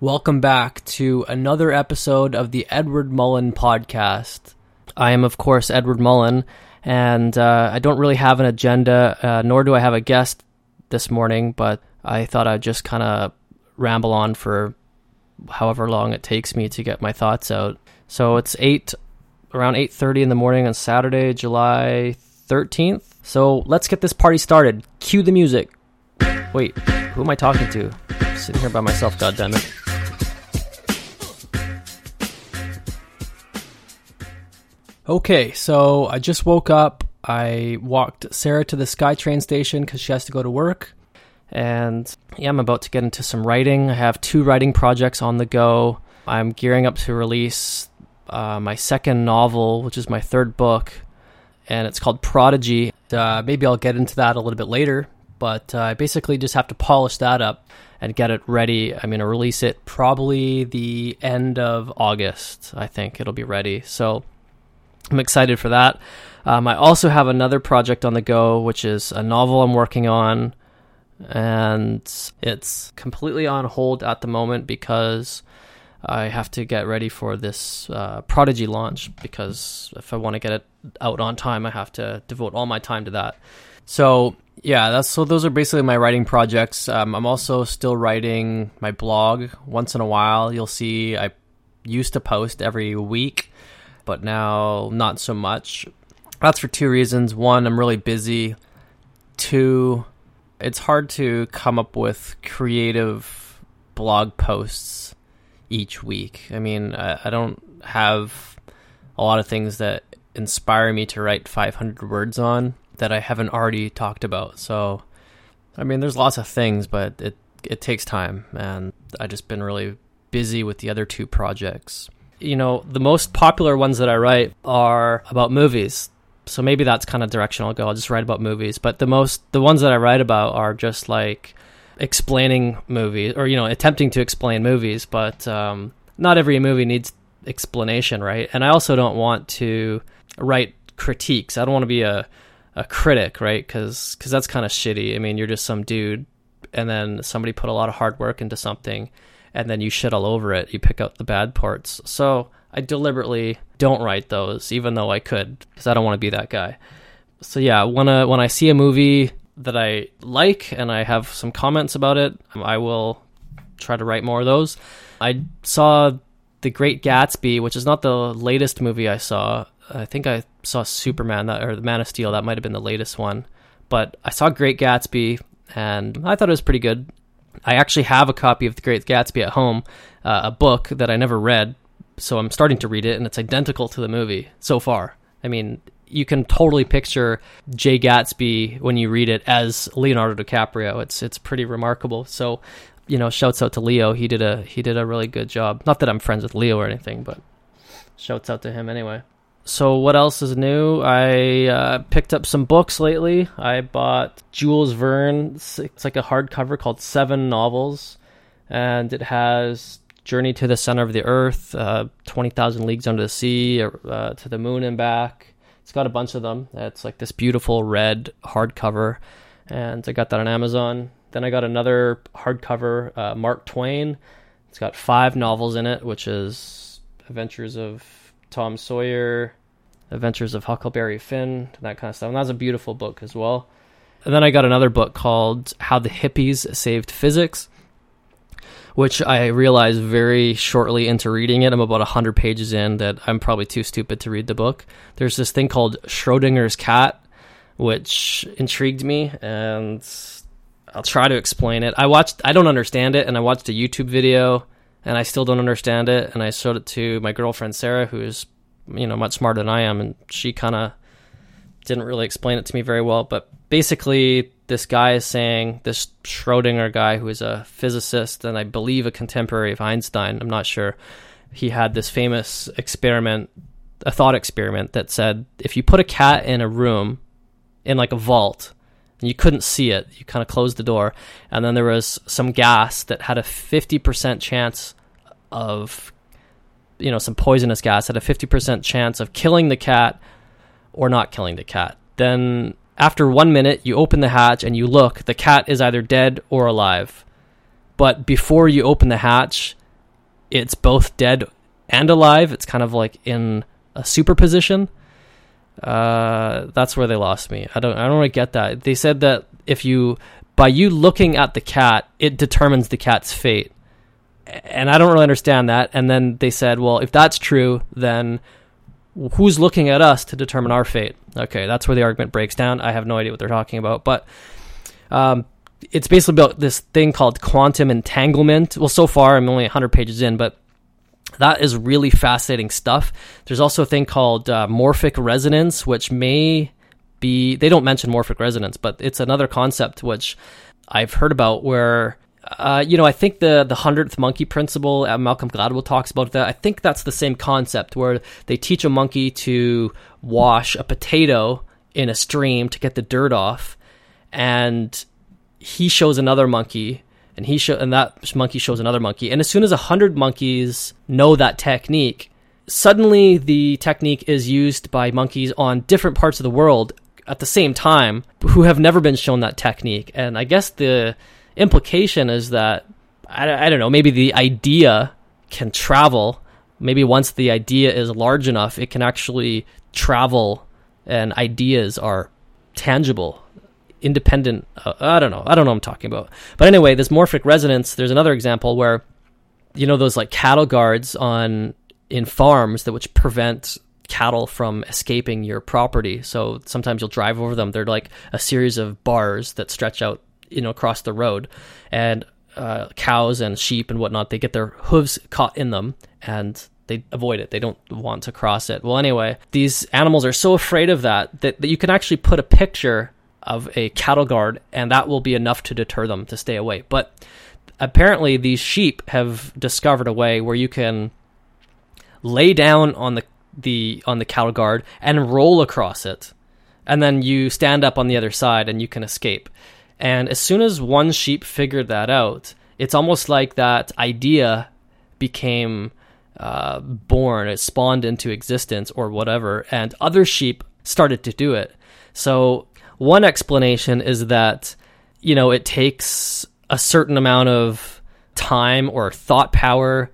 Welcome back to another episode of the Edward Mullen podcast. I am, of course, Edward Mullen, and uh, I don't really have an agenda, uh, nor do I have a guest this morning, but I thought I'd just kind of ramble on for however long it takes me to get my thoughts out. So it's 8 around 8:30 in the morning on Saturday, July 13th. So let's get this party started. Cue the music. Wait, who am I talking to? I'm sitting here by myself, goddammit. Okay, so I just woke up. I walked Sarah to the SkyTrain station because she has to go to work. And yeah, I'm about to get into some writing. I have two writing projects on the go. I'm gearing up to release uh, my second novel, which is my third book, and it's called Prodigy. Uh, maybe I'll get into that a little bit later, but uh, I basically just have to polish that up and get it ready. I'm going to release it probably the end of August, I think it'll be ready. So I'm excited for that. Um, I also have another project on the go, which is a novel I'm working on, and it's completely on hold at the moment because I have to get ready for this uh, Prodigy launch. Because if I want to get it out on time, I have to devote all my time to that. So yeah, that's so. Those are basically my writing projects. Um, I'm also still writing my blog. Once in a while, you'll see I used to post every week but now not so much. That's for two reasons. One, I'm really busy. Two, it's hard to come up with creative blog posts each week. I mean, I, I don't have a lot of things that inspire me to write 500 words on that I haven't already talked about. So, I mean, there's lots of things, but it it takes time, and I just been really busy with the other two projects you know, the most popular ones that I write are about movies. So maybe that's kind of direction I'll go. I'll just write about movies. But the most, the ones that I write about are just like explaining movies or, you know, attempting to explain movies. But um, not every movie needs explanation, right? And I also don't want to write critiques. I don't want to be a, a critic, right? Because cause that's kind of shitty. I mean, you're just some dude and then somebody put a lot of hard work into something and then you shit all over it. You pick out the bad parts. So I deliberately don't write those, even though I could, because I don't want to be that guy. So yeah, when I, when I see a movie that I like and I have some comments about it, I will try to write more of those. I saw The Great Gatsby, which is not the latest movie I saw. I think I saw Superman that or The Man of Steel. That might have been the latest one. But I saw Great Gatsby and I thought it was pretty good. I actually have a copy of The Great Gatsby at home, uh, a book that I never read, so I'm starting to read it, and it's identical to the movie so far. I mean, you can totally picture Jay Gatsby when you read it as Leonardo DiCaprio. It's it's pretty remarkable. So, you know, shouts out to Leo. He did a he did a really good job. Not that I'm friends with Leo or anything, but shouts out to him anyway so what else is new? I uh, picked up some books lately. I bought Jules Verne. It's like a hardcover called Seven Novels, and it has Journey to the Center of the Earth, uh, Twenty Thousand Leagues Under the Sea, uh, to the Moon and Back. It's got a bunch of them. It's like this beautiful red hardcover, and I got that on Amazon. Then I got another hardcover, uh, Mark Twain. It's got five novels in it, which is Adventures of Tom Sawyer, Adventures of Huckleberry Finn, that kind of stuff. And that's a beautiful book as well. And then I got another book called How the Hippies Saved Physics, which I realized very shortly into reading it. I'm about 100 pages in that I'm probably too stupid to read the book. There's this thing called Schrodinger's cat, which intrigued me, and I'll try to explain it. I watched, I don't understand it, and I watched a YouTube video, and I still don't understand it. And I showed it to my girlfriend Sarah, who's you know much smarter than I am, and she kind of didn't really explain it to me very well. But basically, this guy is saying this Schrodinger guy, who is a physicist and I believe a contemporary of Einstein. I'm not sure. He had this famous experiment, a thought experiment that said if you put a cat in a room, in like a vault, and you couldn't see it, you kind of closed the door, and then there was some gas that had a 50% chance of you know some poisonous gas had a 50% chance of killing the cat or not killing the cat then after one minute you open the hatch and you look the cat is either dead or alive but before you open the hatch it's both dead and alive. It's kind of like in a superposition. Uh, that's where they lost me. I don't I don't really get that. They said that if you by you looking at the cat, it determines the cat's fate. And I don't really understand that. And then they said, well, if that's true, then who's looking at us to determine our fate? Okay, that's where the argument breaks down. I have no idea what they're talking about, but um, it's basically about this thing called quantum entanglement. Well, so far I'm only 100 pages in, but that is really fascinating stuff. There's also a thing called uh, morphic resonance, which may be, they don't mention morphic resonance, but it's another concept which I've heard about where uh, you know, I think the the hundredth monkey principle, uh, Malcolm Gladwell talks about that. I think that's the same concept where they teach a monkey to wash a potato in a stream to get the dirt off, and he shows another monkey, and he show and that monkey shows another monkey, and as soon as a hundred monkeys know that technique, suddenly the technique is used by monkeys on different parts of the world at the same time who have never been shown that technique, and I guess the implication is that I, I don't know maybe the idea can travel. Maybe once the idea is large enough it can actually travel and ideas are tangible independent uh, i don't know i don't know what i'm talking about. But anyway this morphic resonance there's another example where you know those like cattle guards on in farms that which prevent cattle from escaping your property. So sometimes you'll drive over them. They're like a series of bars that stretch out you know across the road, and uh, cows and sheep and whatnot they get their hooves caught in them and they avoid it. They don't want to cross it. Well, anyway, these animals are so afraid of that that, that you can actually put a picture of a cattle guard, and that will be enough to deter them to stay away. But apparently, these sheep have discovered a way where you can lay down on the the on the cattle guard and roll across it, and then you stand up on the other side and you can escape. And as soon as one sheep figured that out, it's almost like that idea became uh, born, it spawned into existence or whatever, and other sheep started to do it. So, one explanation is that, you know, it takes a certain amount of time or thought power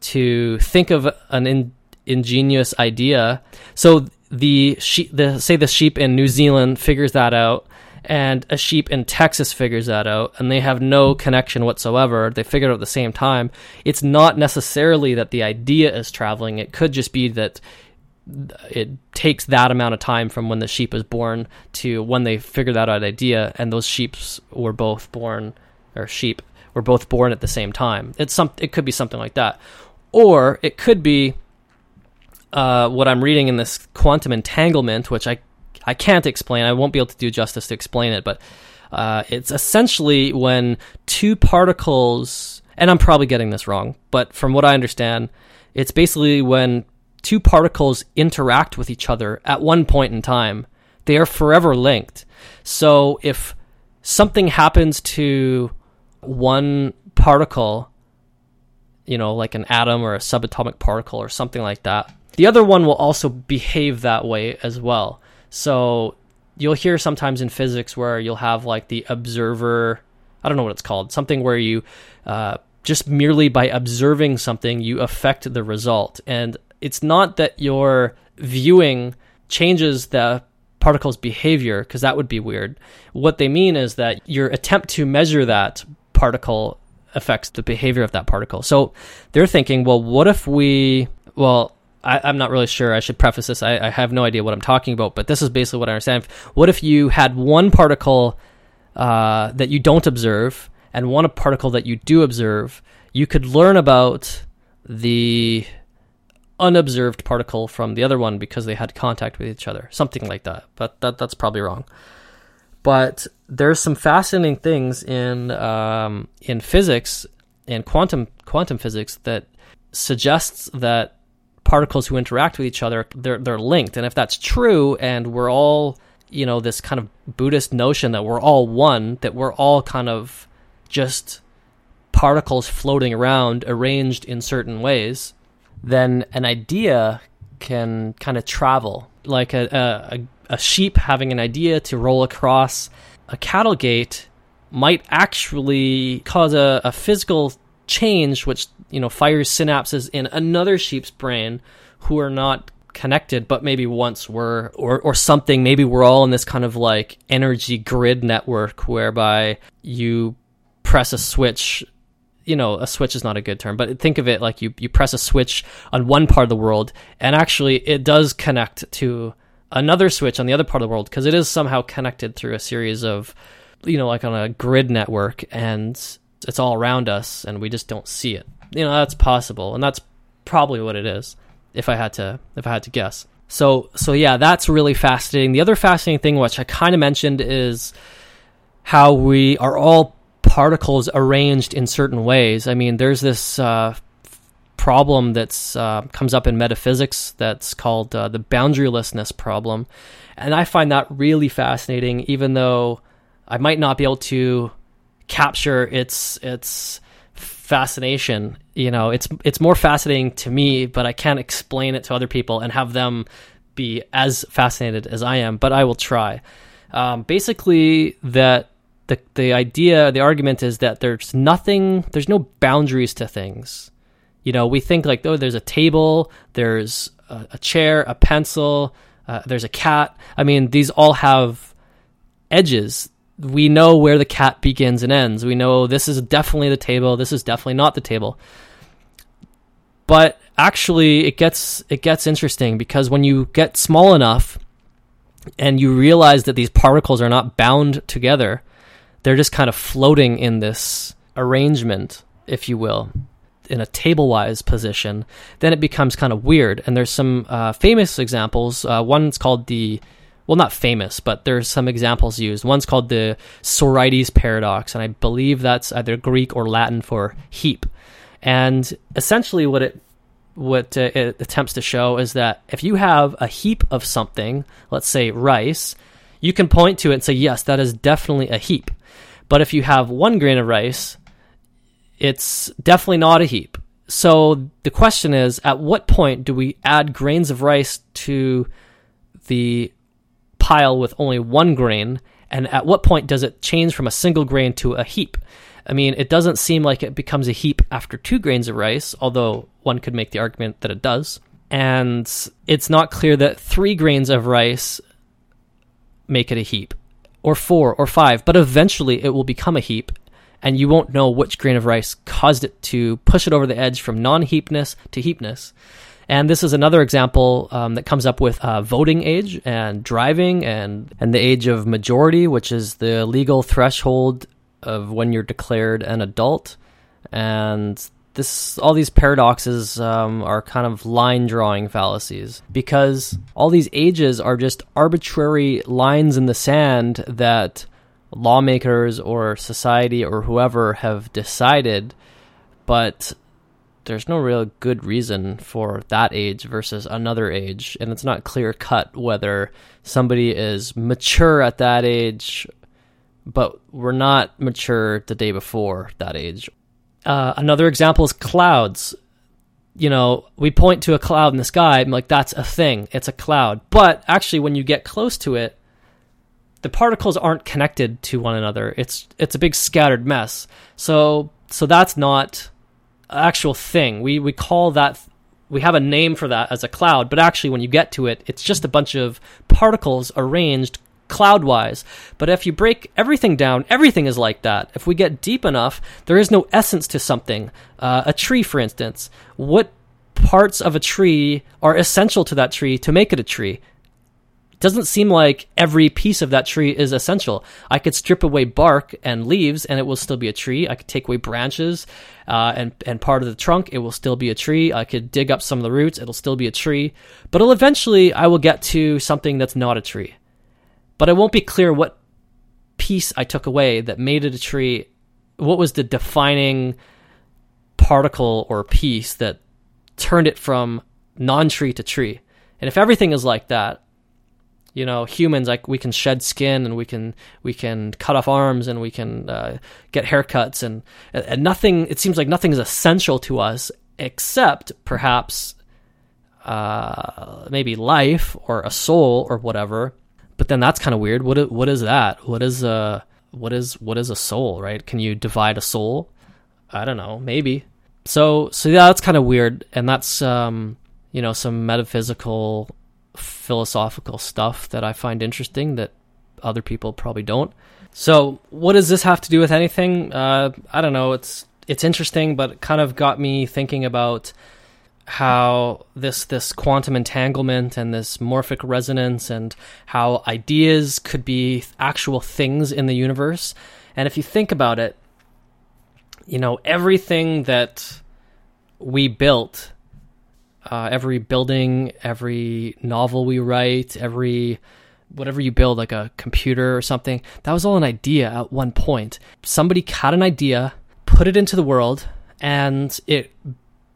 to think of an in- ingenious idea. So, the sheep, the say the sheep in New Zealand figures that out and a sheep in Texas figures that out and they have no connection whatsoever. They figure it out at the same time. It's not necessarily that the idea is traveling. It could just be that it takes that amount of time from when the sheep is born to when they figure that out idea and those sheep were both born or sheep were both born at the same time. It's some it could be something like that. Or it could be uh, what I'm reading in this quantum entanglement, which I I can't explain. I won't be able to do justice to explain it, but uh, it's essentially when two particles, and I'm probably getting this wrong, but from what I understand, it's basically when two particles interact with each other at one point in time, they are forever linked. So if something happens to one particle, you know, like an atom or a subatomic particle or something like that, the other one will also behave that way as well. So you'll hear sometimes in physics where you'll have like the observer, I don't know what it's called, something where you uh, just merely by observing something, you affect the result. And it's not that your viewing changes the particle's behavior, because that would be weird. What they mean is that your attempt to measure that particle affects the behavior of that particle. So they're thinking, well, what if we, well, I, am not really sure. I should preface this. I, I, have no idea what I'm talking about, but this is basically what I understand. What if you had one particle uh, that you don't observe and one particle that you do observe? You could learn about the unobserved particle from the other one because they had contact with each other, something like that. But that that's probably wrong. But there's some fascinating things in um, in physics and quantum quantum physics that suggests that particles who interact with each other they're they're linked. And if that's true and we're all you know this kind of buddhist notion that we're all one that we're all kind of just particles floating around arranged in certain ways then an idea can kind of travel. Like a, a, a sheep having an idea to roll across a cattle gate might actually cause a, a physical change, which you know fires synapses in another sheep's brain who are not connected, but maybe once were, or or something. Maybe we're all in this kind of like energy grid network whereby you press a switch. You know, a switch is not a good term, but think of it like you you press a switch on one part of the world, and actually it does connect to another switch on the other part of the world because it is somehow connected through a series of, you know, like on a grid network, and it's all around us, and we just don't see it. You know, that's possible, and that's probably what it is if I had to if I had to guess. So so yeah, that's really fascinating. The other fascinating thing, which I kind of mentioned, is how we are all particles arranged in certain ways. I mean, there's this uh, problem that's uh, comes up in metaphysics that's called uh, the boundarylessness problem, and I find that really fascinating. Even though I might not be able to capture its its fascination. You know, it's it's more fascinating to me, but I can't explain it to other people and have them be as fascinated as I am. But I will try. Um, basically, that the the idea, the argument is that there's nothing, there's no boundaries to things. You know, we think like, oh, there's a table, there's a, a chair, a pencil, uh, there's a cat. I mean, these all have edges we know where the cat begins and ends. We know this is definitely the table, this is definitely not the table. But actually it gets it gets interesting because when you get small enough and you realize that these particles are not bound together, they're just kind of floating in this arrangement, if you will, in a table-wise position, then it becomes kind of weird. And there's some uh, famous examples. Uh, one's called the well, not famous, but there's some examples used. One's called the Sorites paradox, and I believe that's either Greek or Latin for heap. And essentially, what it what uh, it attempts to show is that if you have a heap of something, let's say rice, you can point to it and say, yes, that is definitely a heap. But if you have one grain of rice, it's definitely not a heap. So the question is, at what point do we add grains of rice to the pile with only one grain? And at what point does it change from a single grain to a heap? I mean, it doesn't seem like it becomes a heap after two grains of rice, although one could make the argument that it does. And it's not clear that three grains of rice make it a heap, or four, or five, but eventually it will become a heap, and you won't know which grain of rice caused it to push it over the edge from non heapness to heapness. And this is another example um, that comes up with uh, voting age and driving and, and the age of majority, which is the legal threshold of when you're declared an adult. And this, all these paradoxes um, are kind of line drawing fallacies because all these ages are just arbitrary lines in the sand that lawmakers or society or whoever have decided, but there's no real good reason for that age versus another age, and it's not clear cut whether somebody is mature at that age, but we're not mature the day before that age. Uh, another example is clouds. You know, we point to a cloud in the sky, and like that's a thing. It's a cloud. But actually, when you get close to it, the particles aren't connected to one another. It's it's a big scattered mess. So so that's not actual thing. We we call that we have a name for that as a cloud, but actually when you get to it, it's just a bunch of particles arranged cloud-wise. But if you break everything down, everything is like that. If we get deep enough, there is no essence to something. Uh, a tree, for instance, what parts of a tree are essential to that tree to make it a tree? Doesn't seem like every piece of that tree is essential. I could strip away bark and leaves, and it will still be a tree. I could take away branches uh, and and part of the trunk, it will still be a tree. I could dig up some of the roots, it'll still be a tree. But it'll eventually, I will get to something that's not a tree. But it won't be clear what piece I took away that made it a tree. What was the defining particle or piece that turned it from non-tree to tree? And if everything is like that, you know humans like we can shed skin and we can we can cut off arms and we can uh, get haircuts and and nothing it seems like nothing is essential to us except perhaps uh, maybe life or a soul or whatever. But then that's kind of weird. What what is that? What is a what is what is a soul right? Can you divide a soul? I don't know, maybe. So so yeah, that's kind of weird, and that's um, you know some metaphysical, philosophical stuff that I find interesting that other people probably don't. So what does this have to do with anything? Uh, I don't know. It's it's interesting, but it kind of got me thinking about how this this quantum entanglement and this morphic resonance and how ideas could be actual things in the universe. And if you think about it, you know, everything that we built, uh, every building, every novel we write, every whatever you build, like a computer or something, that was all an idea at one point. Somebody had an idea, put it into the world, and it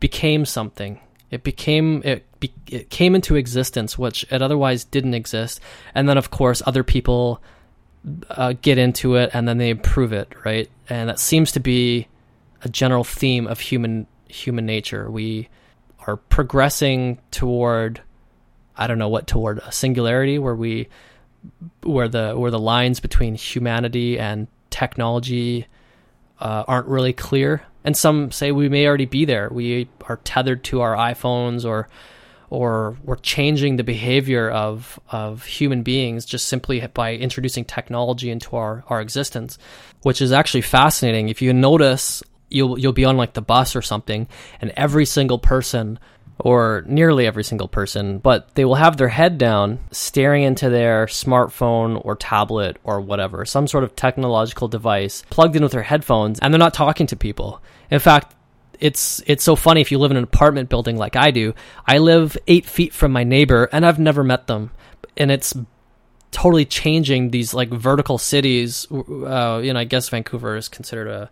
became something. It became it, be, it came into existence, which it otherwise didn't exist. And then, of course, other people uh, get into it, and then they improve it, right? And that seems to be a general theme of human human nature. We are progressing toward I don't know what toward a singularity where we where the where the lines between humanity and technology uh, aren't really clear. And some say we may already be there. We are tethered to our iPhones, or or we're changing the behavior of of human beings just simply by introducing technology into our our existence, which is actually fascinating. If you notice, you'll you'll be on like the bus or something, and every single person or nearly every single person, but they will have their head down staring into their smartphone or tablet or whatever, some sort of technological device plugged in with their headphones, and they're not talking to people. In fact, it's it's so funny if you live in an apartment building like I do. I live eight feet from my neighbor, and I've never met them, and it's totally changing these like vertical cities. Uh, you know, I guess Vancouver is considered a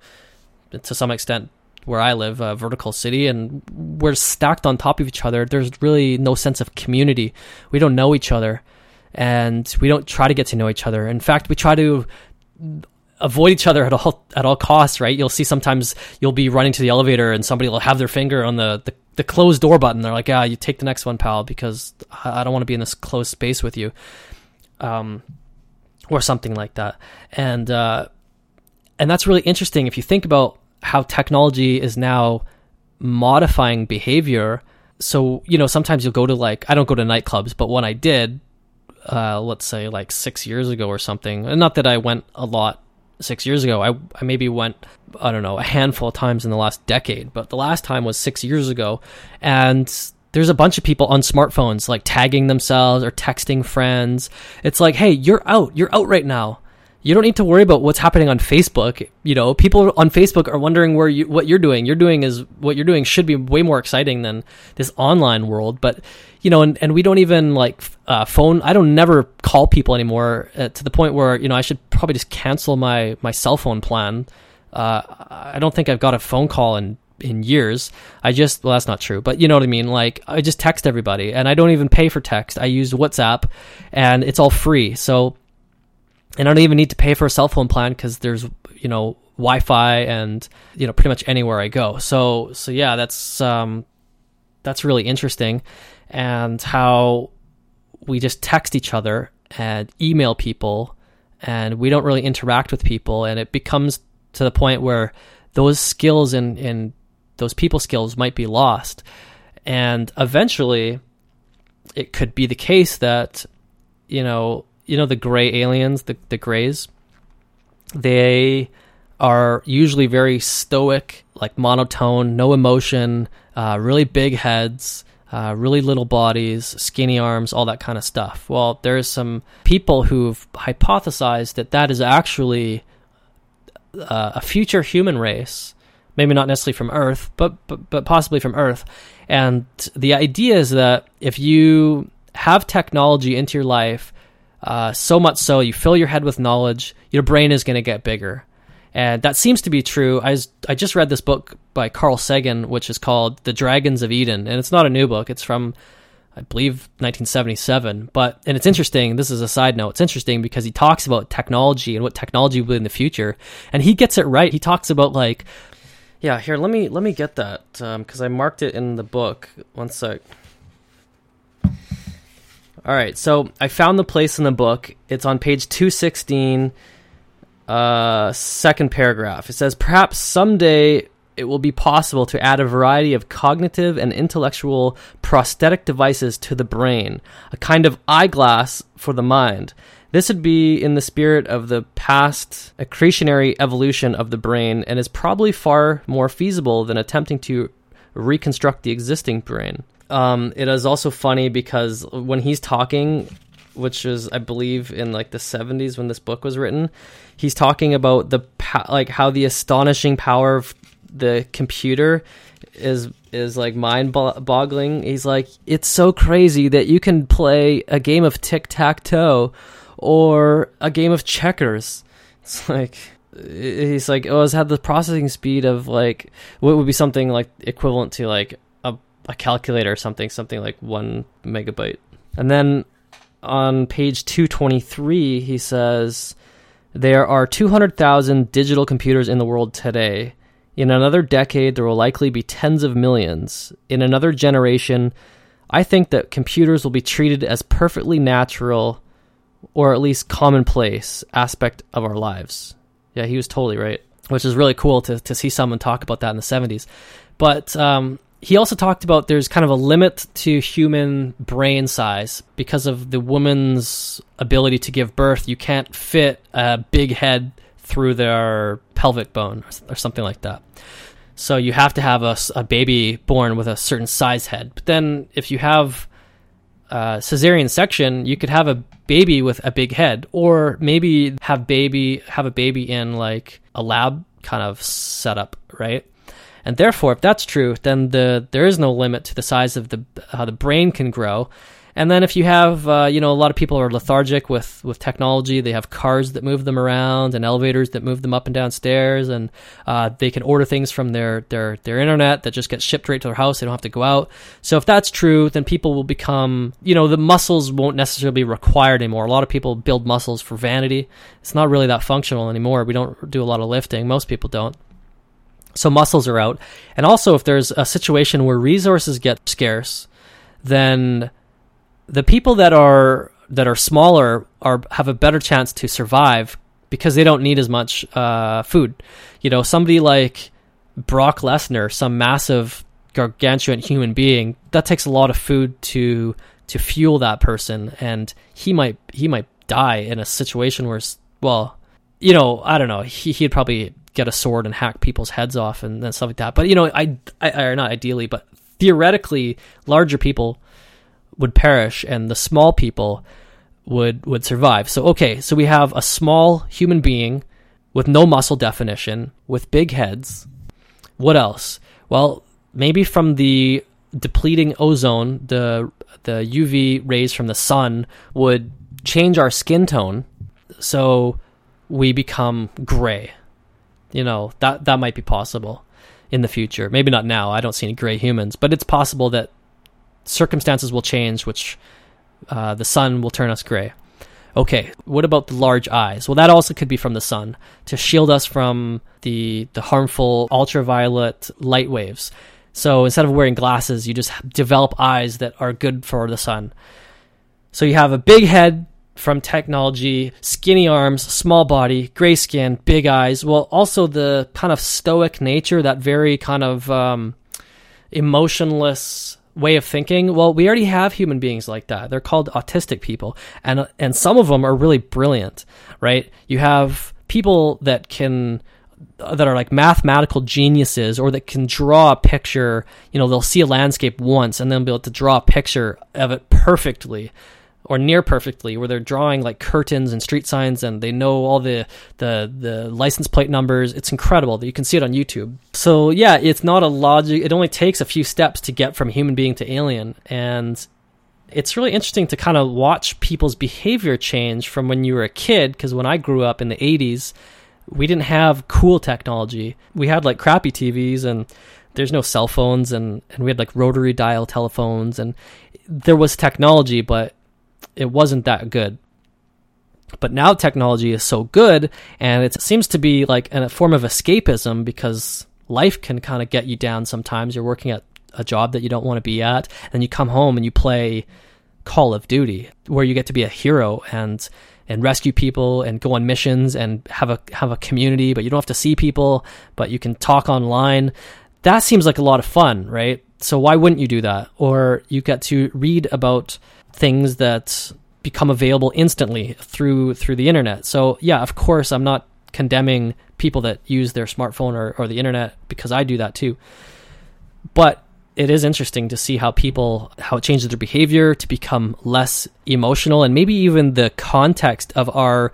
to some extent where I live, a vertical city, and we're stacked on top of each other. There's really no sense of community. We don't know each other, and we don't try to get to know each other. In fact, we try to avoid each other at all at all costs. Right? You'll see sometimes you'll be running to the elevator, and somebody will have their finger on the the, the closed door button. They're like, "Yeah, you take the next one, pal, because I don't want to be in this closed space with you," um, or something like that. And uh, and that's really interesting if you think about how technology is now modifying behavior. So, you know, sometimes you'll go to like, I don't go to nightclubs, but when I did, uh, let's say like six years ago or something, and not that I went a lot six years ago, I, I maybe went, I don't know, a handful of times in the last decade, but the last time was six years ago. And there's a bunch of people on smartphones like tagging themselves or texting friends. It's like, hey, you're out. You're out right now you don't need to worry about what's happening on Facebook. You know, people on Facebook are wondering where you what you're doing. You're doing is what you're doing should be way more exciting than this online world. But you know, and, and we don't even like uh, phone. I don't never call people anymore uh, to the point where you know I should probably just cancel my my cell phone plan. Uh, I don't think I've got a phone call in in years. I just well that's not true, but you know what I mean. Like I just text everybody, and I don't even pay for text. I use WhatsApp, and it's all free. So and I don't even need to pay for a cell phone plan because there's you know Wi-Fi and you know pretty much anywhere I go. So so yeah, that's um, that's really interesting, and how we just text each other and email people, and we don't really interact with people, and it becomes to the point where those skills and and those people skills might be lost, and eventually, it could be the case that you know you know the gray aliens, the the grays. They are usually very stoic, like monotone, no emotion, uh, really big heads, uh, really little bodies, skinny arms, all that kind of stuff. Well, there's some people who've hypothesized that that is actually uh, a future human race, maybe not necessarily from Earth, but, but but possibly from Earth. And the idea is that if you have technology into your life uh, so much so, you fill your head with knowledge, your brain is going to get bigger. And that seems to be true. I, was, I just read this book by Carl Sagan, which is called The Dragons of Eden. And it's not a new book, it's from, I believe, 1977. But, and it's interesting, this is a side note, it's interesting because he talks about technology and what technology will be in the future. And he gets it right. He talks about, like, yeah, here, let me let me get that because um, I marked it in the book. One sec. All right, so I found the place in the book. It's on page 216, uh, second paragraph. It says, Perhaps someday it will be possible to add a variety of cognitive and intellectual prosthetic devices to the brain, a kind of eyeglass for the mind. This would be in the spirit of the past accretionary evolution of the brain and is probably far more feasible than attempting to reconstruct the existing brain. Um, it is also funny because when he's talking, which is I believe in like the 70s when this book was written, he's talking about the like how the astonishing power of the computer is is like mind boggling. He's like, it's so crazy that you can play a game of tic tac toe or a game of checkers. It's like he's like, oh, it's had the processing speed of like what would be something like equivalent to like a, calculator or something, something like one megabyte. And then on page 223, he says, there are 200,000 digital computers in the world today. In another decade, there will likely be tens of millions. In another generation, I think that computers will be treated as perfectly natural or at least commonplace aspect of our lives. Yeah, he was totally right, which is really cool to, to see someone talk about that in the 70s. But um, he also talked about there's kind of a limit to human brain size because of the woman's ability to give birth. You can't fit a big head through their pelvic bone or, something like that. So you have to have a, a, baby born with a certain size head. But then if you have a cesarean section, you could have a baby with a big head, or maybe have baby have a baby in like a lab kind of setup, right? And therefore, if that's true, then the there is no limit to the size of the how the brain can grow. And then if you have, uh, you know, a lot of people are lethargic with, with technology. They have cars that move them around and elevators that move them up and down stairs, and uh, they can order things from their, their their internet that just gets shipped right to their house. They don't have to go out. So if that's true, then people will become, you know, the muscles won't necessarily be required anymore. A lot of people build muscles for vanity. It's not really that functional anymore. We don't do a lot of lifting. Most people don't. So muscles are out. And also, if there's a situation where resources get scarce, then the people that are that are smaller are have a better chance to survive because they don't need as much uh, food. You know, somebody like Brock Lesnar, some massive gargantuan human being, that takes a lot of food to to fuel that person, and he might he might die in a situation where, well, you know, I don't know, he, he'd probably get a sword and hack people's heads off and, and stuff like that. But you know, I, I or not ideally, but theoretically, larger people would perish and the small people would would survive. So okay, so we have a small human being with no muscle definition, with big heads. What else? Well, maybe from the depleting ozone, the the UV rays from the sun would change our skin tone so we become gray. You know, that that might be possible in the future. Maybe not now. I don't see any gray humans, but it's possible that circumstances will change, which uh, the sun will turn us gray. Okay, what about the large eyes? Well, that also could be from the sun to shield us from the the harmful ultraviolet light waves. So instead of wearing glasses, you just develop eyes that are good for the sun. So you have a big head from technology, skinny arms, small body, gray skin, big eyes. Well, also the kind of stoic nature, that very kind of um, emotionless way of thinking. Well, we already have human beings like that. They're called autistic people, and and some of them are really brilliant, right? You have people that can that are like mathematical geniuses or that can draw a picture you know they'll see a landscape once and then be able to draw a picture of it perfectly or near perfectly where they're drawing like curtains and street signs and they know all the the the license plate numbers. It's incredible that you can see it on youtube. So yeah it's not a logic it only takes a few steps to get from human being to alien and it's really interesting to kind of watch people's behavior change from when you were a kid because when i grew up in the 80s we didn't have cool technology. We had like crappy tvs and there's no cell phones and, and we had like rotary dial telephones and there was technology but it wasn't that good. But now technology is so good, and it seems to be like a form of escapism because life can kind of get you down sometimes. You're working at a job that you don't want to be at, and you come home and you play Call of Duty, where you get to be a hero and and rescue people and go on missions and have a have a community, but you don't have to see people, but you can talk online. That seems like a lot of fun, right? So why wouldn't you do that? Or you get to read about things that become available instantly through through the internet. So yeah, of course, I'm not condemning people that use their smartphone or, or the internet because I do that too. But it is interesting to see how people how it changes their behavior to become less emotional and maybe even the context of our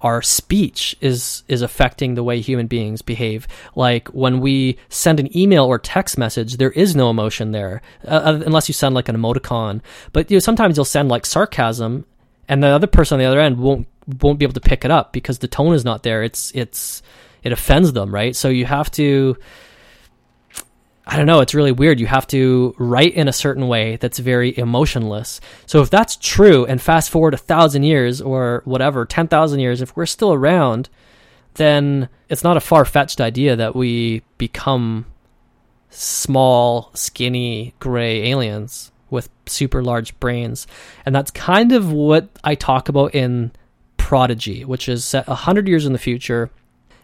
our speech is is affecting the way human beings behave. Like when we send an email or text message there is no emotion there uh, unless you send like an emoticon. But you know sometimes you'll send like sarcasm and the other person on the other end won't won't be able to pick it up because the tone is not there. It's it's it offends them right? So you have to I don't know, it's really weird. You have to write in a certain way that's very emotionless. So if that's true, and fast forward a thousand years or whatever, 10,000 years, if we're still around, then it's not a far fetched idea that we become small, skinny, gray aliens with super large brains. And that's kind of what I talk about in Prodigy, which is set 100 years in the future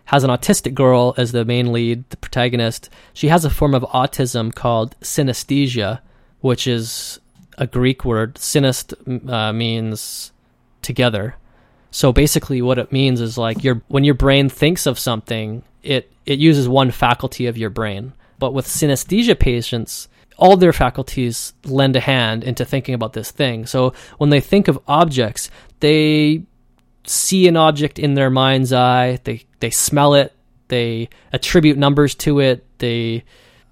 has an autistic girl as the main lead, the protagonist. She has a form of autism called synesthesia, which is a Greek word. Synest uh, means together. So basically, what it means is like your when your brain thinks of something, it it uses one faculty of your brain. But with synesthesia patients, all their faculties lend a hand into thinking about this thing. So when they think of objects, they see an object in their mind's eye, they they smell it, they attribute numbers to it, they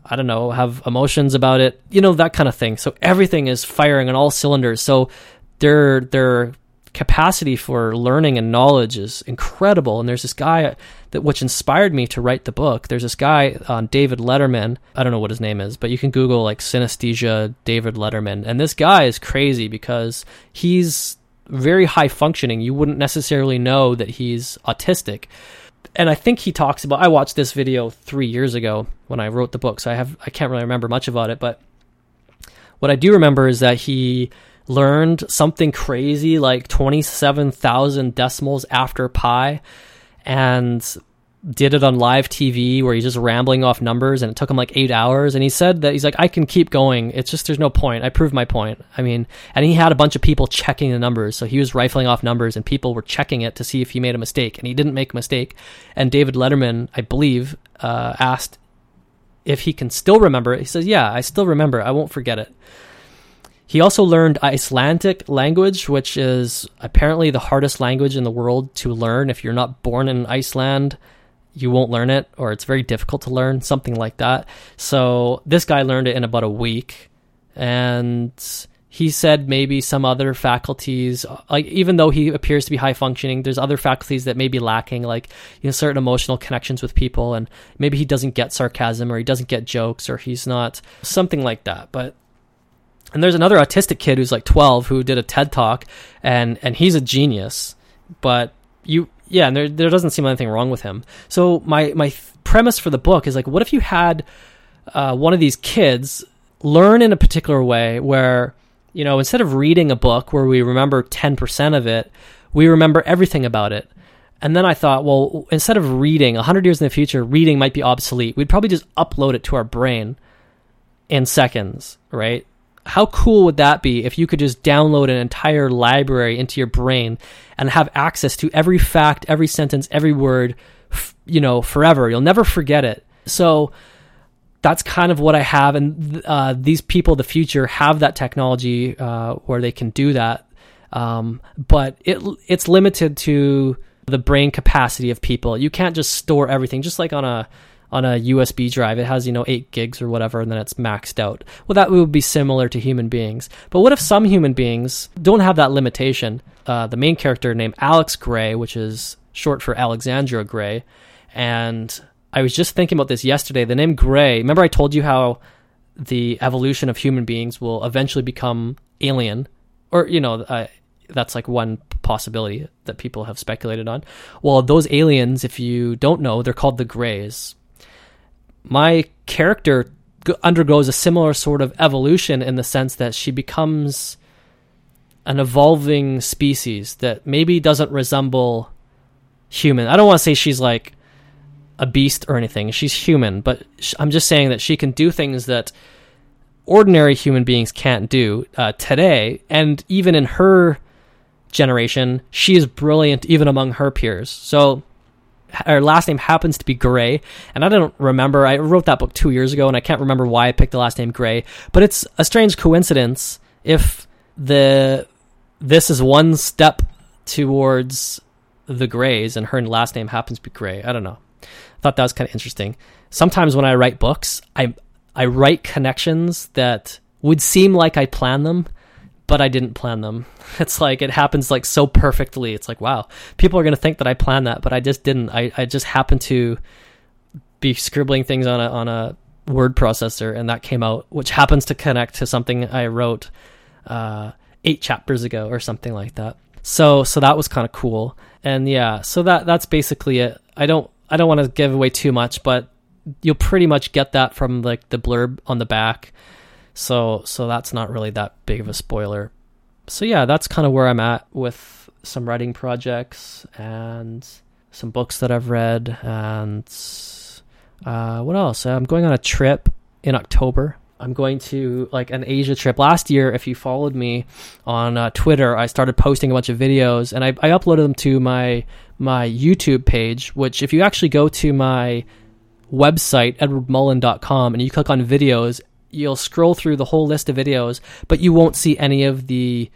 I don't know, have emotions about it, you know, that kind of thing. So everything is firing on all cylinders. So their their capacity for learning and knowledge is incredible. And there's this guy that which inspired me to write the book. There's this guy uh, David Letterman. I don't know what his name is, but you can Google like synesthesia David Letterman. And this guy is crazy because he's very high functioning. You wouldn't necessarily know that he's autistic. And I think he talks about I watched this video 3 years ago when I wrote the book, so I have I can't really remember much about it, but what I do remember is that he learned something crazy like 27,000 decimals after pi and did it on live TV where he's just rambling off numbers and it took him like eight hours. And he said that he's like, I can keep going. It's just there's no point. I proved my point. I mean, and he had a bunch of people checking the numbers. So he was rifling off numbers and people were checking it to see if he made a mistake. And he didn't make a mistake. And David Letterman, I believe, uh, asked if he can still remember it. He says, Yeah, I still remember. I won't forget it. He also learned Icelandic language, which is apparently the hardest language in the world to learn if you're not born in Iceland you won't learn it or it's very difficult to learn, something like that. So this guy learned it in about a week and he said maybe some other faculties like even though he appears to be high functioning there's other faculties that may be lacking like you know certain emotional connections with people and maybe he doesn't get sarcasm or he doesn't get jokes or he's not something like that but and there's another autistic kid who's like 12 who did a TED talk and and he's a genius but you yeah, and there there doesn't seem anything wrong with him. So my my premise for the book is like, what if you had uh, one of these kids learn in a particular way where you know instead of reading a book where we remember ten percent of it, we remember everything about it. And then I thought, well, instead of reading, 100 years in the future, reading might be obsolete. We'd probably just upload it to our brain in seconds, right? How cool would that be if you could just download an entire library into your brain and have access to every fact, every sentence, every word, you know, forever? You'll never forget it. So that's kind of what I have, and uh, these people, the future, have that technology uh, where they can do that. Um, but it it's limited to the brain capacity of people. You can't just store everything, just like on a on a USB drive. It has, you know, eight gigs or whatever, and then it's maxed out. Well, that would be similar to human beings. But what if some human beings don't have that limitation? Uh, the main character named Alex Grey, which is short for Alexandra Gray, and I was just thinking about this yesterday. The name Gray, remember I told you how the evolution of human beings will eventually become alien, or, you know, uh, that's like one possibility that people have speculated on. Well, those aliens, if you don't know, they're called the Greys my character undergoes a similar sort of evolution in the sense that she becomes an evolving species that maybe doesn't resemble human. I don't want to say she's like a beast or anything. She's human, but I'm just saying that she can do things that ordinary human beings can't do uh, today. And even in her generation, she is brilliant even among her peers. So her last name happens to be Gray, and I don't remember. I wrote that book two years ago, and I can't remember why I picked the last name Gray. But it's a strange coincidence if the this is one step towards the Grays, and her last name happens to be Gray. I don't know. I thought that was kind of interesting. Sometimes when I write books, I I write connections that would seem like I plan them, but I didn't plan them. It's like it happens like so perfectly. It's like wow, people are gonna think that I planned that, but I just didn't. I, I just happened to be scribbling things on a on a word processor, and that came out, which happens to connect to something I wrote uh, eight chapters ago or something like that. So so that was kind of cool, and yeah, so that that's basically it. I don't I don't want to give away too much, but you'll pretty much get that from like the blurb on the back so so that's not really that big of a spoiler. So yeah, that's kind of where I'm at with some writing projects and some books that I've read and uh, what else? I'm going on a trip in October. I'm going to like an Asia trip. Last year, if you followed me on uh, Twitter, I started posting a bunch of videos and I, I uploaded them to my my YouTube page. Which, if you actually go to my website edwardmullen.com and you click on videos, you'll scroll through the whole list of videos, but you won't see any of the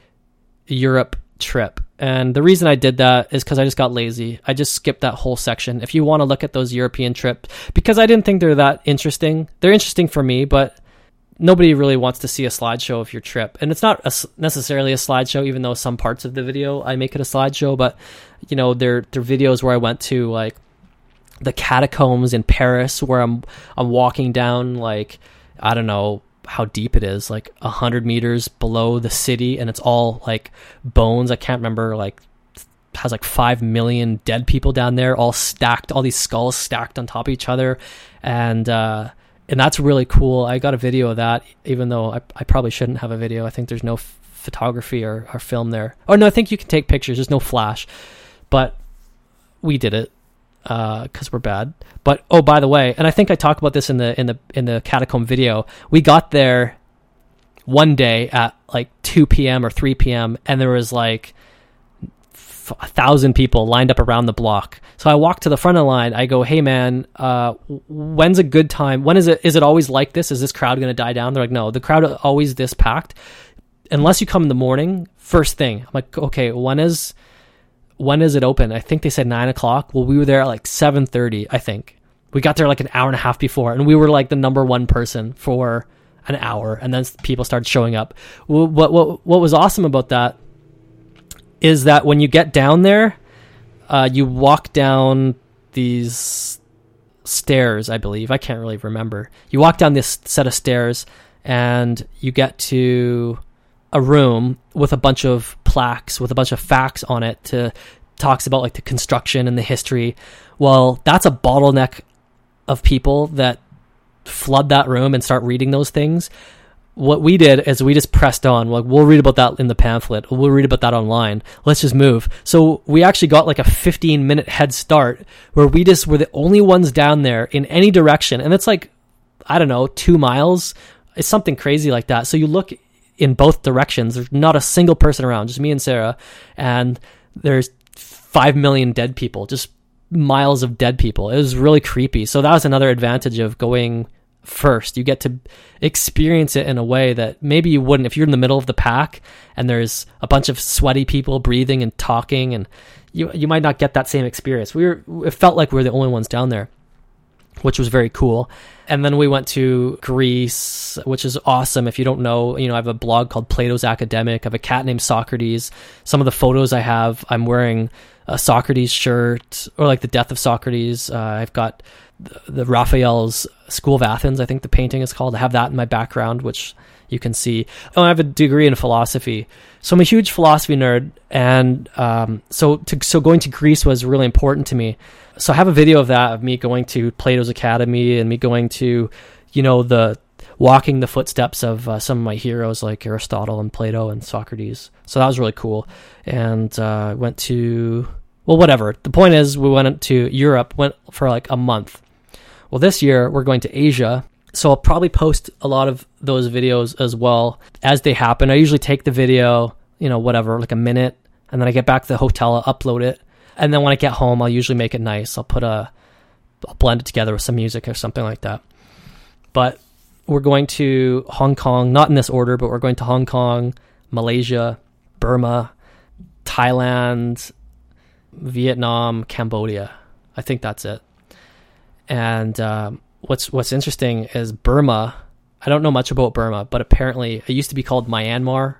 Europe trip. And the reason I did that is because I just got lazy. I just skipped that whole section. If you want to look at those European trips, because I didn't think they're that interesting. They're interesting for me, but nobody really wants to see a slideshow of your trip. And it's not a, necessarily a slideshow, even though some parts of the video I make it a slideshow. But you know, they're they're videos where I went to like the catacombs in Paris, where I'm I'm walking down like I don't know how deep it is, like a hundred meters below the city, and it's all like bones. I can't remember like has like five million dead people down there, all stacked, all these skulls stacked on top of each other, and uh, and that's really cool. I got a video of that, even though I, I probably shouldn't have a video. I think there's no f- photography or, or film there. Oh no, I think you can take pictures. There's no flash, but we did it because uh, we're bad. But oh, by the way, and I think I talked about this in the in the in the catacomb video. We got there one day at like 2 p.m. or 3 p.m. and there was like a thousand people lined up around the block. So I walk to the front of the line. I go, "Hey man, uh, when's a good time? When is it? Is it always like this? Is this crowd going to die down?" They're like, "No, the crowd always this packed, unless you come in the morning first thing." I'm like, "Okay, when is?" When is it open? I think they said nine o'clock. Well, we were there at like seven thirty. I think we got there like an hour and a half before, and we were like the number one person for an hour, and then people started showing up. What what what was awesome about that is that when you get down there, uh, you walk down these stairs. I believe I can't really remember. You walk down this set of stairs, and you get to a room with a bunch of plaques with a bunch of facts on it to talks about like the construction and the history. Well, that's a bottleneck of people that flood that room and start reading those things. What we did is we just pressed on. Like we'll read about that in the pamphlet. We'll read about that online. Let's just move. So we actually got like a 15 minute head start where we just were the only ones down there in any direction. And it's like, I don't know, two miles. It's something crazy like that. So you look in both directions. There's not a single person around, just me and Sarah, and there's five million dead people, just miles of dead people. It was really creepy. So that was another advantage of going first. You get to experience it in a way that maybe you wouldn't if you're in the middle of the pack and there's a bunch of sweaty people breathing and talking and you you might not get that same experience. We were it felt like we were the only ones down there which was very cool. And then we went to Greece, which is awesome. If you don't know, you know, I have a blog called Plato's Academic. I have a cat named Socrates. Some of the photos I have, I'm wearing a Socrates shirt or like the death of Socrates. Uh, I've got the, the Raphael's School of Athens, I think the painting is called. I have that in my background, which you can see. Oh, I have a degree in philosophy, so I'm a huge philosophy nerd, and um, so to, so going to Greece was really important to me. So I have a video of that of me going to Plato's Academy and me going to, you know, the walking the footsteps of uh, some of my heroes like Aristotle and Plato and Socrates. So that was really cool. And uh, went to well, whatever. The point is, we went to Europe, went for like a month. Well, this year we're going to Asia. So I'll probably post a lot of those videos as well as they happen. I usually take the video, you know, whatever, like a minute, and then I get back to the hotel, I'll upload it. And then when I get home, I'll usually make it nice. I'll put a, I'll blend it together with some music or something like that. But we're going to Hong Kong, not in this order, but we're going to Hong Kong, Malaysia, Burma, Thailand, Vietnam, Cambodia. I think that's it. And um, what's what's interesting is Burma. I don't know much about Burma, but apparently it used to be called Myanmar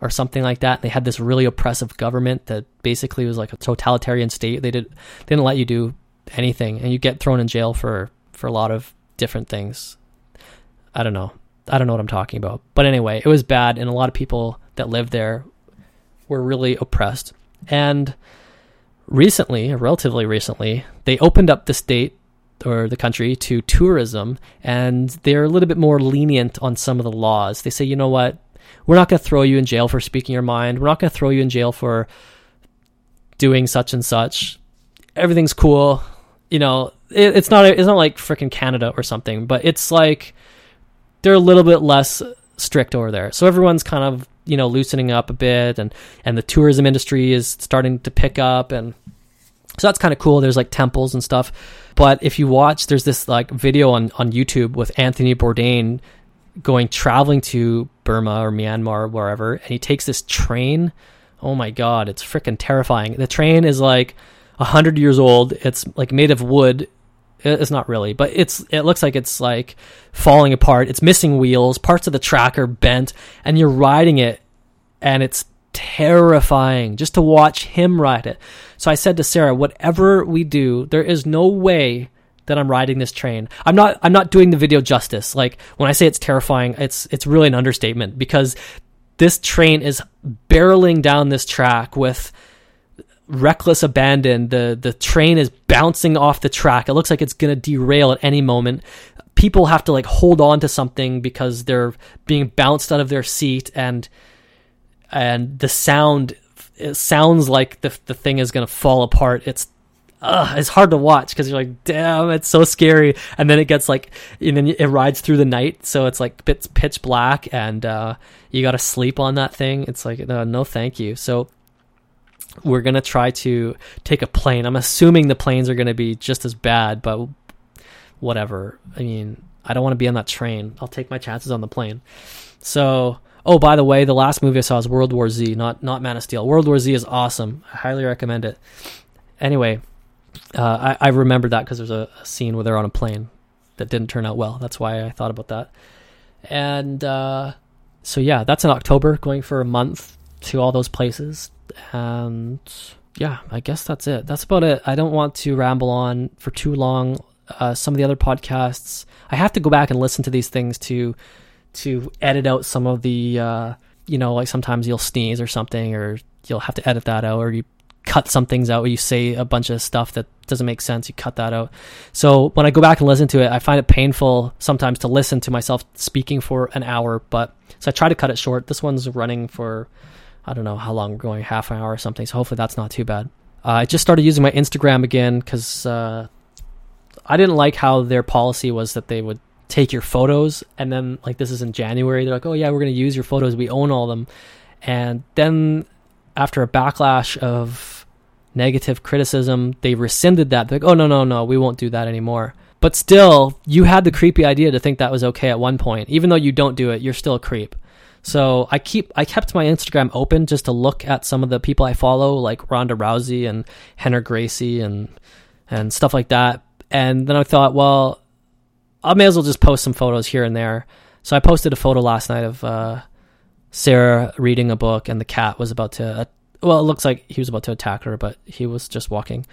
or something like that. And They had this really oppressive government that basically was like a totalitarian state. They did they didn't let you do anything, and you get thrown in jail for for a lot of different things. I don't know. I don't know what I'm talking about. But anyway, it was bad, and a lot of people that lived there were really oppressed. And recently, relatively recently, they opened up the state or the country to tourism, and they're a little bit more lenient on some of the laws. They say, you know what, we're not going to throw you in jail for speaking your mind. We're not going to throw you in jail for doing such and such. Everything's cool. You know, it, it's not it's not like freaking Canada or something, but it's like they're a little bit less strict over there. So everyone's kind of you know loosening up a bit, and and the tourism industry is starting to pick up, and so that's kind of cool. There's like temples and stuff. But if you watch, there's this like video on on YouTube with Anthony Bourdain going traveling to Burma or Myanmar or wherever, and he takes this train. Oh my god, it's freaking terrifying. The train is like a hundred years old. It's like made of wood. It's not really, but it's it looks like it's like falling apart. It's missing wheels. Parts of the track are bent, and you're riding it, and it's terrifying just to watch him ride it. So I said to Sarah, whatever we do, there is no way that I'm riding this train. I'm not I'm not doing the video justice. Like when I say it's terrifying, it's it's really an understatement because this train is barreling down this track with reckless abandon. The the train is bouncing off the track. It looks like it's going to derail at any moment. People have to like hold on to something because they're being bounced out of their seat and and the sound it sounds like the the thing is going to fall apart. It's uh, it's hard to watch because you're like, damn, it's so scary. And then it gets like, and then it rides through the night, so it's like it's pitch black, and uh, you got to sleep on that thing. It's like, no, no, thank you. So we're gonna try to take a plane. I'm assuming the planes are gonna be just as bad, but whatever. I mean, I don't want to be on that train. I'll take my chances on the plane. So Oh, by the way, the last movie I saw is World War Z, not not Man of Steel. World War Z is awesome. I highly recommend it. Anyway, uh, I, I remembered that because there's a, a, scene where they're on a plane that didn't turn out well. That's why I thought about that. And uh, so yeah, that's in October, going for a month to all those places. And yeah, I guess that's it. That's about it. I don't want to ramble on for too long. Uh, some of the other podcasts, I have to go back and listen to these things to to edit out some of the uh, you know like sometimes you'll sneeze or something or you'll have to edit that out or you cut some things out where you say a bunch of stuff that doesn't make sense you cut that out. So when i go back and listen to it i find it painful sometimes to listen to myself speaking for an hour but so i try to cut it short. This one's running for i don't know how long we're going half an hour or something so hopefully that's not too bad. Uh, i just started using my instagram again because uh, i didn't like how their policy was that they would take your photos and then like this is in January they're like oh yeah we're going to use your photos we own all them. And then after a backlash of negative criticism they rescinded that. They're like oh no no no we won't do that anymore. But still you had the creepy idea to think that was okay at one point. Even though you don't do it you're still a creep. So I keep I kept my Instagram open just to look at some of the people I follow like Ronda Rousey and Rener Gracie and and stuff like that. And then I thought well I may as well just post some photos here and there. So I posted a photo last night of uh, Sarah reading a book, and the cat was about to. Uh, well, it looks like he was about to attack her, but he was just walking.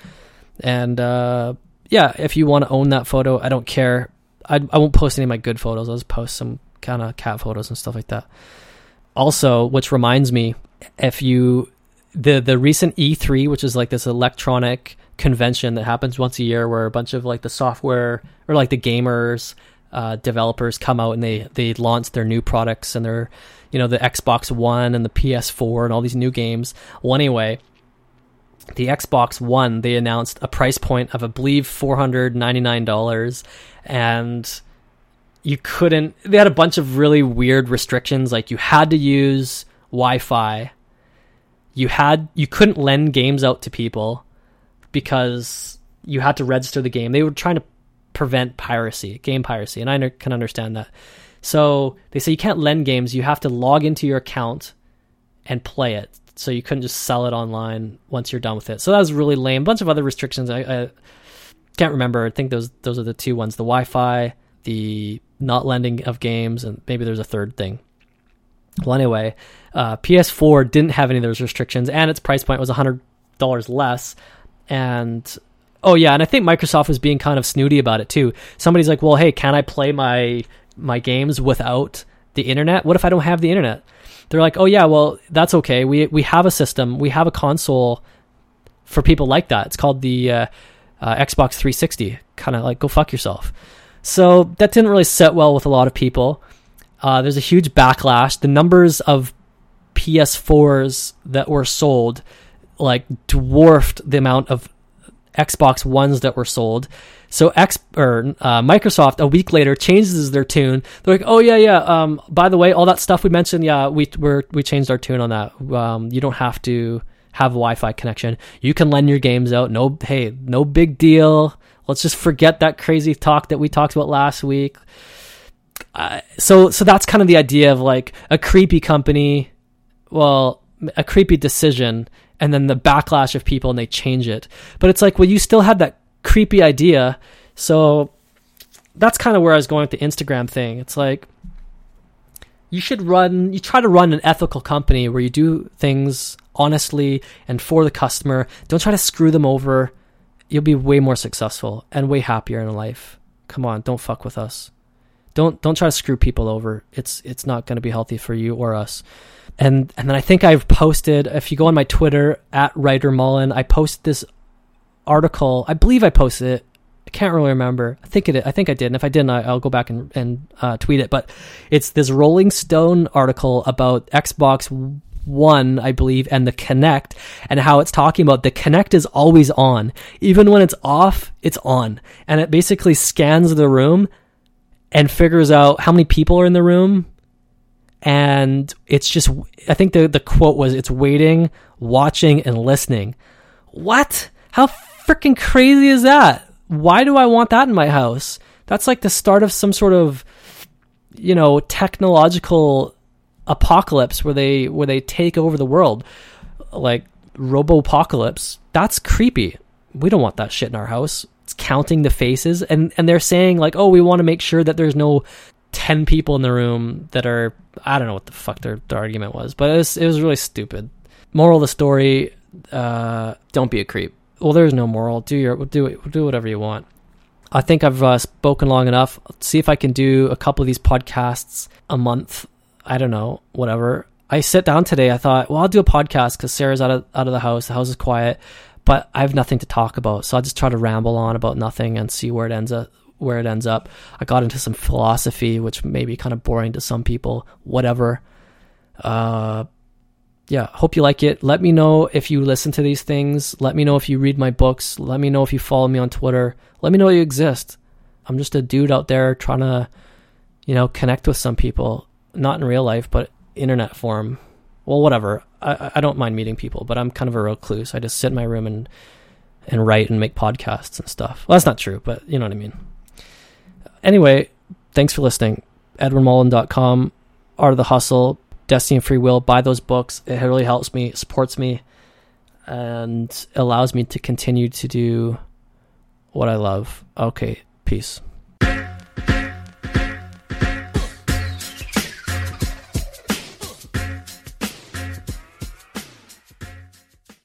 And uh, yeah, if you want to own that photo, I don't care. I, I won't post any of my good photos. I'll just post some kind of cat photos and stuff like that. Also, which reminds me, if you the the recent E3, which is like this electronic convention that happens once a year where a bunch of like the software or like the gamers uh, developers come out and they they launch their new products and their you know the Xbox One and the PS4 and all these new games. Well, anyway, the Xbox One they announced a price point of I believe four hundred ninety nine dollars, and you couldn't. They had a bunch of really weird restrictions, like you had to use Wi-Fi. You had you couldn't lend games out to people because you had to register the game. They were trying to prevent piracy, game piracy, and I can understand that. So they say you can't lend games; you have to log into your account and play it. So you couldn't just sell it online once you're done with it. So that was really lame. A bunch of other restrictions. I, I can't remember. I think those those are the two ones: the Wi-Fi, the not lending of games, and maybe there's a third thing. Well, anyway, uh, PS4 didn't have any of those restrictions, and its price point was hundred dollars less. And oh yeah, and I think Microsoft was being kind of snooty about it too. Somebody's like, "Well, hey, can I play my my games without the internet? What if I don't have the internet?" They're like, "Oh yeah, well that's okay. We we have a system, we have a console for people like that. It's called the uh, uh, Xbox 360. Kind of like go fuck yourself." So that didn't really set well with a lot of people. Uh, there's a huge backlash. The numbers of PS4s that were sold like dwarfed the amount of Xbox Ones that were sold. So X or uh, Microsoft a week later changes their tune. They're like, "Oh yeah, yeah. Um, by the way, all that stuff we mentioned, yeah, we we we changed our tune on that. Um, you don't have to have a Wi-Fi connection. You can lend your games out. No, hey, no big deal. Let's just forget that crazy talk that we talked about last week." Uh, so so that's kind of the idea of like a creepy company, well, a creepy decision and then the backlash of people and they change it. But it's like, well, you still had that creepy idea. So that's kind of where I was going with the Instagram thing. It's like you should run, you try to run an ethical company where you do things honestly and for the customer. Don't try to screw them over. You'll be way more successful and way happier in life. Come on, don't fuck with us. Don't don't try to screw people over. It's it's not going to be healthy for you or us and and then I think I've posted. If you go on my Twitter at Writer Mullen, I post this article. I believe I posted it. I can't really remember. I think it. I think I did. And if I didn't, I, will go back and and uh, tweet it. But it's this Rolling Stone article about Xbox One, I believe, and the Kinect, and how it's talking about the Kinect is always on, even when it's off, it's on, and it basically scans the room and figures out how many people are in the room and it's just I think the the quote was it's waiting, watching and listening. What? How freaking crazy is that? Why do I want that in my house? That's like the start of some sort of you know, technological apocalypse where they where they take over the world. Like robo apocalypse. That's creepy. We don't want that shit in our house. Counting the faces and and they're saying like, "Oh, we want to make sure that there's no 10 people in the room that are I don't know what the fuck their, their argument was, but it was, it was really stupid. Moral of the story: uh, don't be a creep. Well, there's no moral. Do your do. Do whatever you want. I think I've uh, spoken long enough. Let's see if I can do a couple of these podcasts a month. I don't know, whatever. I sit down today. I thought, well, I'll do a podcast because Sarah's out of out of the house. The house is quiet, but I have nothing to talk about. So I'll just try to ramble on about nothing and see where it ends up where it ends up. I got into some philosophy, which may be kind of boring to some people. Whatever. Uh, yeah, hope you like it. Let me know if you listen to these things. Let me know if you read my books. Let me know if you follow me on Twitter. Let me know you exist. I'm just a dude out there trying to, you know, connect with some people, not in real life, but internet form. Well, whatever. I, I don't mind meeting people, but I'm kind of a recluse. I just sit in my room and and write and make podcasts and stuff. Well, that's not true, but you know what I mean. Anyway, thanks for listening. EdwardMullen.com, Art of the Hustle, Destiny and Free Will. Buy those books. It really helps me, supports me, and allows me to continue to do what I love. Okay, peace.